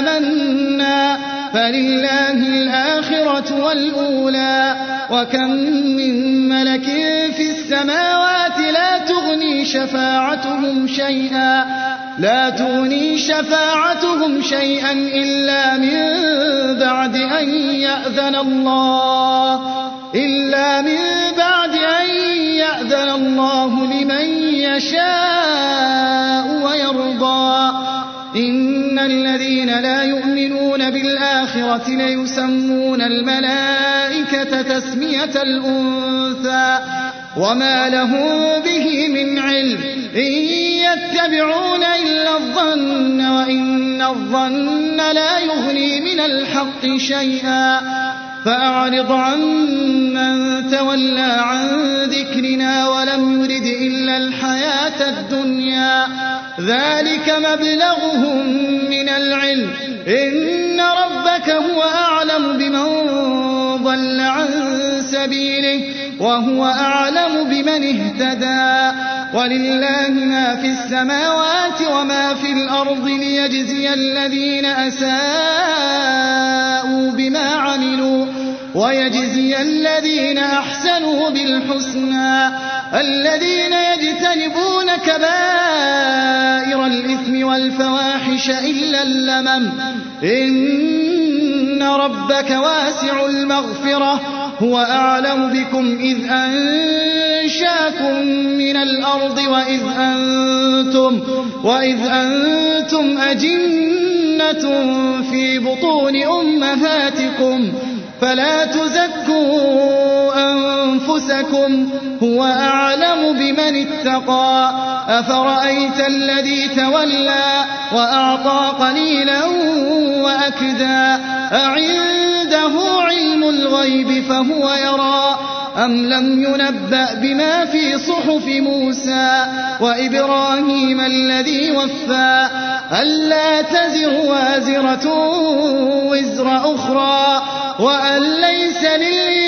تمنى فلله الآخرة والأولى وكم من ملك في السماوات لا تغني شفاعتهم شيئا لا تغني شفاعتهم شيئا إلا من بعد أن يأذن الله إلا من بعد أن يأذن الله لمن يشاء يؤمنون بالآخرة ليسمون الملائكة تسمية الأنثى وما لهم به من علم. إن يتبعون إلا الظن وإن الظن لا يغني من الحق شيئا. فأعرض عن من تولى عن ذكرنا ولم يرد إلا الحياة الدنيا. ذلك مبلغهم من العلم. إن ربك هو أعلم بمن ضل عن سبيله وهو أعلم بمن اهتدى. ولله ما في السماوات وما في الأرض ليجزي الذين أساءوا بما عملوا ويجزي الذين أحسنوا بالحسنى. الذين يجتنبون كبائر والفواحش إلا اللمم. إن ربك واسع المغفرة. هو أعلم بكم إذ أنشاكم من الأرض وإذ أنتم, وإذ أنتم أجنة في بطون أمهاتكم. فلا تزكوا أنفسكم هو أعلم بمن اتقى. أفرأيت الذي تولى وأعطى قليلا وأكدا أعنده علم الغيب فهو يرى. أم لم ينبأ بما في صحف موسى وإبراهيم الذي وفى؟ ألا تزر وازرة وزر أخرى وأن ليس للإنسان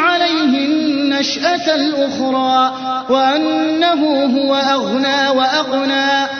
عليه النشأة الأخرى وأنه هو أغنى وأغنى